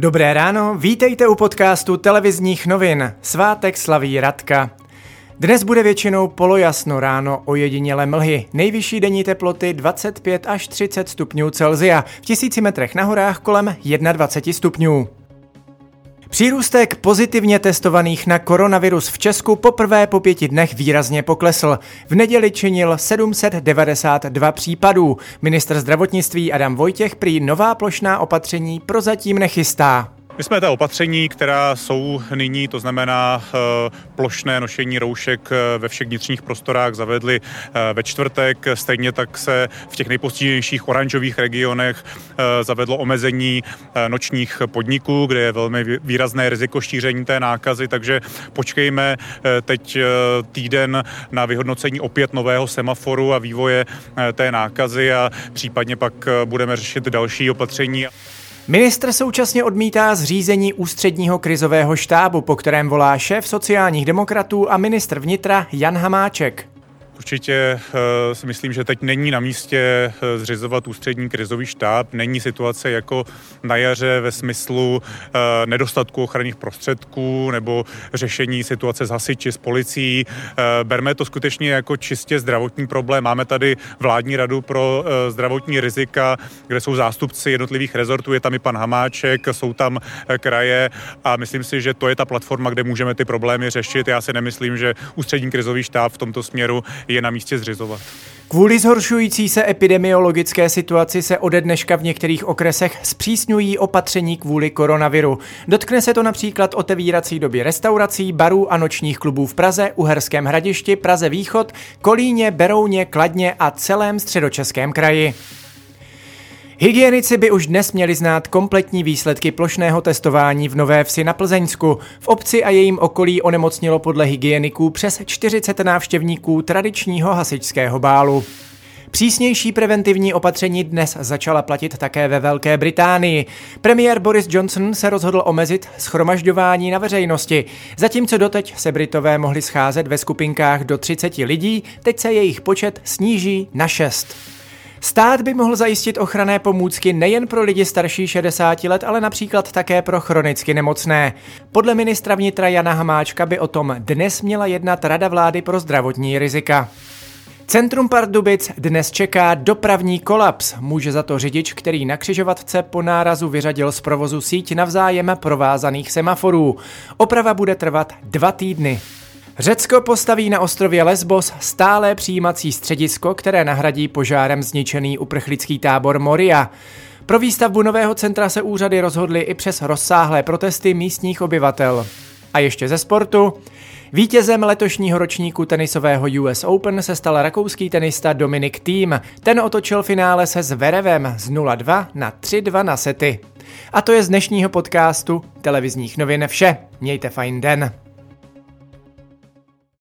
Dobré ráno, vítejte u podcastu televizních novin. Svátek slaví Radka. Dnes bude většinou polojasno ráno ojediněle mlhy. Nejvyšší denní teploty 25 až 30 stupňů Celzia, v tisíci metrech na horách kolem 21 stupňů. Přírůstek pozitivně testovaných na koronavirus v Česku poprvé po pěti dnech výrazně poklesl. V neděli činil 792 případů. Ministr zdravotnictví Adam Vojtěch prý nová plošná opatření prozatím nechystá. My jsme ta opatření, která jsou nyní, to znamená eh, plošné nošení roušek eh, ve všech vnitřních prostorách, zavedli eh, ve čtvrtek. Stejně tak se v těch nejpostiženějších oranžových regionech zavedlo omezení nočních podniků, kde je velmi výrazné riziko šíření té nákazy, takže počkejme teď týden na vyhodnocení opět nového semaforu a vývoje té nákazy a případně pak budeme řešit další opatření. Ministr současně odmítá zřízení ústředního krizového štábu, po kterém volá šéf sociálních demokratů a ministr vnitra Jan Hamáček. Určitě uh, si myslím, že teď není na místě uh, zřizovat ústřední krizový štáb. Není situace jako na jaře ve smyslu uh, nedostatku ochranných prostředků nebo řešení situace s hasiči, s policií. Berme to skutečně jako čistě zdravotní problém. Máme tady vládní radu pro zdravotní rizika, kde jsou zástupci jednotlivých rezortů, je tam i pan Hamáček, jsou tam kraje a myslím si, že to je ta platforma, kde můžeme ty problémy řešit. Já si nemyslím, že ústřední krizový štáb v tomto směru je na místě zřizovat. Kvůli zhoršující se epidemiologické situaci se ode dneška v některých okresech zpřísňují opatření kvůli koronaviru. Dotkne se to například otevírací doby restaurací, barů a nočních klubů v Praze, Uherském hradišti, Praze Východ, Kolíně, Berouně, Kladně a celém středočeském kraji. Hygienici by už dnes měli znát kompletní výsledky plošného testování v Nové Vsi na Plzeňsku. V obci a jejím okolí onemocnilo podle hygieniků přes 40 návštěvníků tradičního hasičského bálu. Přísnější preventivní opatření dnes začala platit také ve Velké Británii. Premiér Boris Johnson se rozhodl omezit schromažďování na veřejnosti. Zatímco doteď se Britové mohli scházet ve skupinkách do 30 lidí, teď se jejich počet sníží na 6. Stát by mohl zajistit ochranné pomůcky nejen pro lidi starší 60 let, ale například také pro chronicky nemocné. Podle ministra vnitra Jana Hamáčka by o tom dnes měla jednat Rada vlády pro zdravotní rizika. Centrum Pardubic dnes čeká dopravní kolaps. Může za to řidič, který na křižovatce po nárazu vyřadil z provozu síť navzájem provázaných semaforů. Oprava bude trvat dva týdny. Řecko postaví na ostrově Lesbos stále přijímací středisko, které nahradí požárem zničený uprchlický tábor Moria. Pro výstavbu nového centra se úřady rozhodly i přes rozsáhlé protesty místních obyvatel. A ještě ze sportu. Vítězem letošního ročníku tenisového US Open se stal rakouský tenista Dominik Thiem. Ten otočil finále se Zverevem z 0-2 na 3-2 na sety. A to je z dnešního podcastu televizních novin vše. Mějte fajn den.